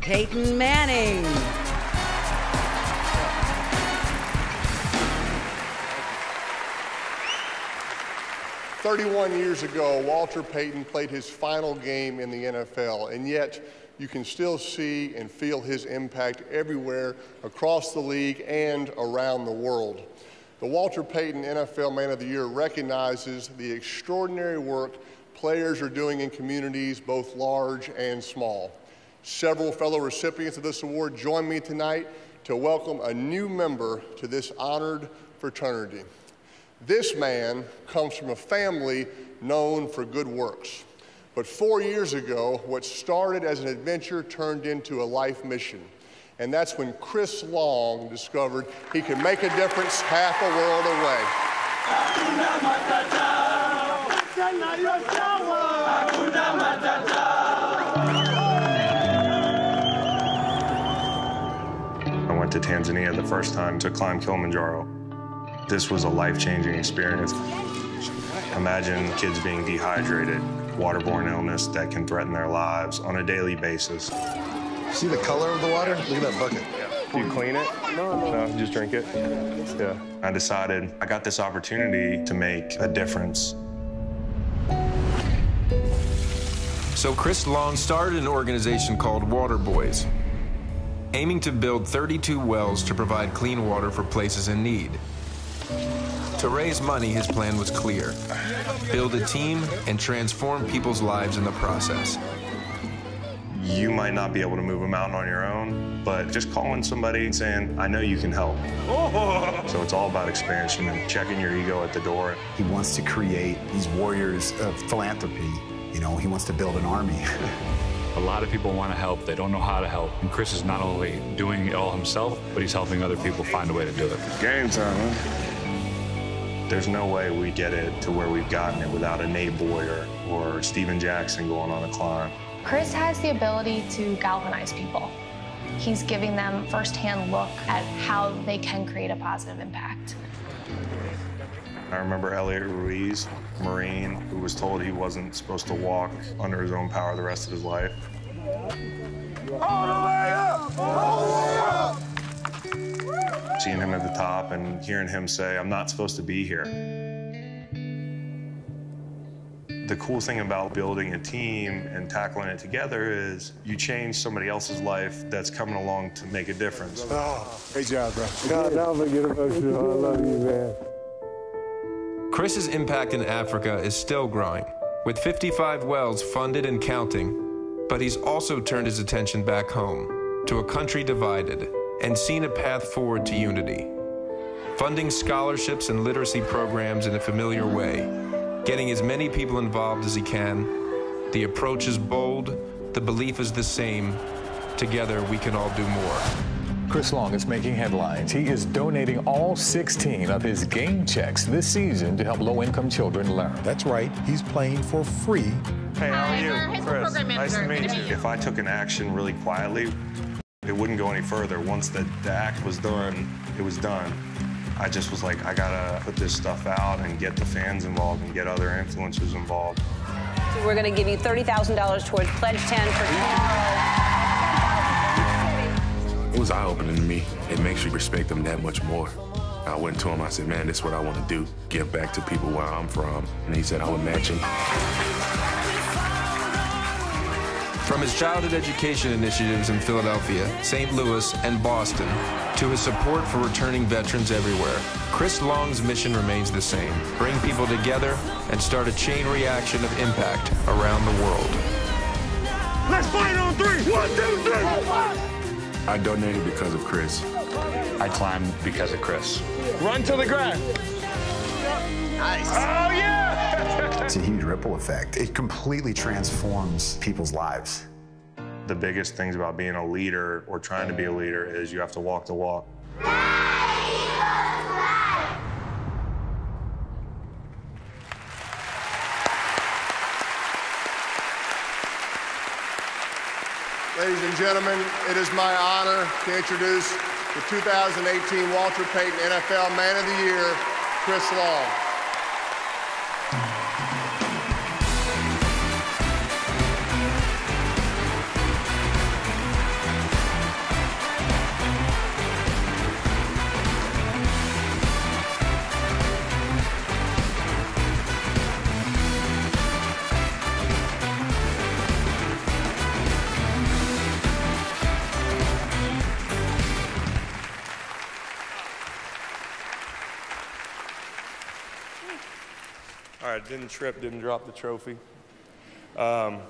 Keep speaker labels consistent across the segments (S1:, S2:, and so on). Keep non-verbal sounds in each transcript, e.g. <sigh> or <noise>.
S1: Peyton Manning.
S2: 31 years ago, Walter Payton played his final game in the NFL, and yet you can still see and feel his impact everywhere across the league and around the world. The Walter Payton NFL Man of the Year recognizes the extraordinary work players are doing in communities both large and small. Several fellow recipients of this award join me tonight to welcome a new member to this honored fraternity. This man comes from a family known for good works. But four years ago, what started as an adventure turned into a life mission. And that's when Chris Long discovered he could make a difference half a world away.
S3: Went to Tanzania the first time to climb Kilimanjaro. This was a life-changing experience. Imagine kids being dehydrated, waterborne illness that can threaten their lives on a daily basis.
S4: See the color of the water? Look at that bucket.
S3: Do you clean it? No, no. No, just drink it? Yeah. I decided I got this opportunity to make a difference.
S5: So Chris Long started an organization called Waterboys, aiming to build 32 wells to provide clean water for places in need. To raise money, his plan was clear build a team and transform people's lives in the process.
S3: You might not be able to move a mountain on your own, but just calling somebody and saying, I know you can help. So it's all about expansion and checking your ego at the door.
S6: He wants to create these warriors of philanthropy. You know, he wants to build an army. <laughs>
S7: A lot of people want to help, they don't know how to help. And Chris is not only doing it all himself, but he's helping other people find a way to do it.
S3: Game time, huh? There's no way we get it to where we've gotten it without a Nate Boyer or Steven Jackson going on a climb.
S8: Chris has the ability to galvanize people. He's giving them firsthand look at how they can create a positive impact.
S3: I remember Elliot Ruiz, Marine, who was told he wasn't supposed to walk under his own power the rest of his life.
S9: All the way up! All the way up!
S3: Seeing him at the top and hearing him say, I'm not supposed to be here. The cool thing about building a team and tackling it together is you change somebody else's life that's coming along to make a difference.
S4: Oh, great job, bro.
S9: God, don't forget emotional. I love you, man.
S5: Chris's impact in Africa is still growing, with 55 wells funded and counting. But he's also turned his attention back home to a country divided and seen a path forward to unity. Funding scholarships and literacy programs in a familiar way, getting as many people involved as he can. The approach is bold, the belief is the same. Together, we can all do more.
S10: Chris Long is making headlines. He is donating all 16 of his game checks this season to help low-income children learn.
S4: That's right. He's playing for free.
S3: Hey, how are you? Chris, nice to meet you. If I took an action really quietly, it wouldn't go any further. Once the, the act was done, it was done. I just was like, I gotta put this stuff out and get the fans involved and get other influencers involved.
S11: So we're gonna give you $30,000 towards Pledge 10 for tomorrow.
S12: It was eye-opening to me. It makes you respect them that much more. I went to him, I said, man, this is what I want to do. Give back to people where I'm from. And he said, I would match him.
S5: From his childhood education initiatives in Philadelphia, St. Louis, and Boston, to his support for returning veterans everywhere, Chris Long's mission remains the same bring people together and start a chain reaction of impact around the world.
S9: Let's fight on three. One, two, three.
S12: I donated because of Chris.
S7: I climbed because of Chris.
S9: Run to the ground.
S4: Nice.
S9: Oh, yeah!
S6: It's a huge ripple effect. It completely transforms people's lives.
S3: The biggest things about being a leader or trying to be a leader is you have to walk the walk.
S2: Ladies and gentlemen, it is my honor to introduce the 2018 Walter Payton NFL Man of the Year, Chris Long.
S1: Right, didn't trip, didn't drop the trophy. Um,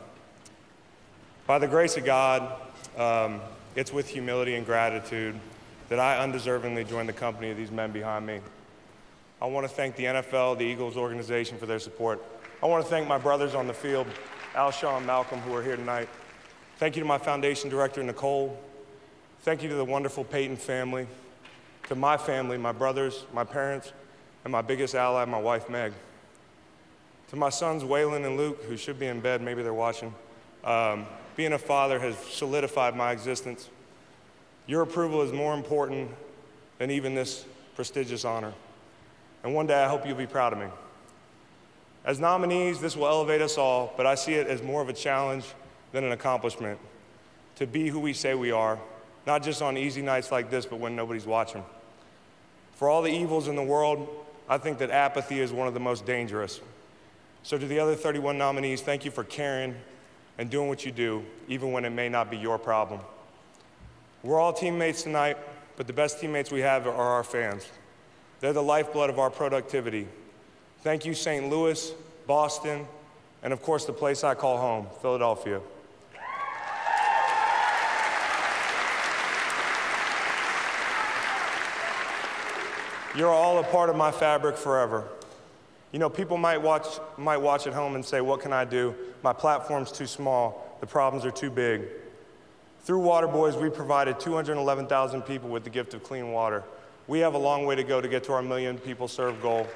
S1: by the grace of God, um, it's with humility and gratitude that I undeservingly joined the company of these men behind me. I want to thank the NFL, the Eagles organization for their support. I want to thank my brothers on the field, Alshon and Malcolm, who are here tonight. Thank you to my foundation director, Nicole. Thank you to the wonderful Payton family, to my family, my brothers, my parents, and my biggest ally, my wife, Meg. To my sons, Waylon and Luke, who should be in bed, maybe they're watching, um, being a father has solidified my existence. Your approval is more important than even this prestigious honor. And one day I hope you'll be proud of me. As nominees, this will elevate us all, but I see it as more of a challenge than an accomplishment to be who we say we are, not just on easy nights like this, but when nobody's watching. For all the evils in the world, I think that apathy is one of the most dangerous. So, to the other 31 nominees, thank you for caring and doing what you do, even when it may not be your problem. We're all teammates tonight, but the best teammates we have are our fans. They're the lifeblood of our productivity. Thank you, St. Louis, Boston, and of course, the place I call home, Philadelphia. You're all a part of my fabric forever. You know, people might watch, might watch at home and say, What can I do? My platform's too small, the problems are too big. Through Waterboys, we provided 211,000 people with the gift of clean water. We have a long way to go to get to our million people served goal.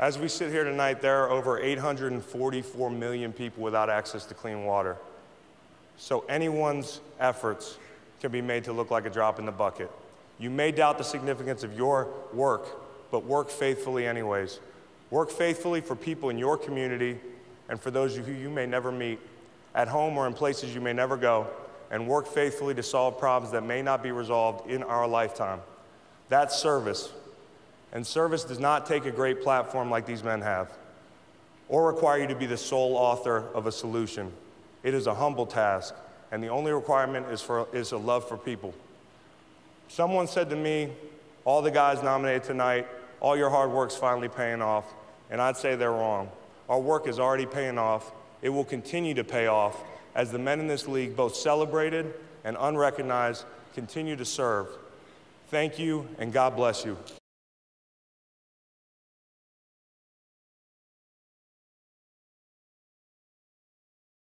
S1: As we sit here tonight, there are over 844 million people without access to clean water. So anyone's efforts can be made to look like a drop in the bucket. You may doubt the significance of your work, but work faithfully anyways. Work faithfully for people in your community and for those who you may never meet, at home or in places you may never go, and work faithfully to solve problems that may not be resolved in our lifetime. That's service. And service does not take a great platform like these men have or require you to be the sole author of a solution. It is a humble task, and the only requirement is, for, is a love for people. Someone said to me, All the guys nominated tonight, all your hard work's finally paying off. And I'd say they're wrong. Our work is already paying off. It will continue to pay off as the men in this league, both celebrated and unrecognized, continue to serve. Thank you, and God bless you.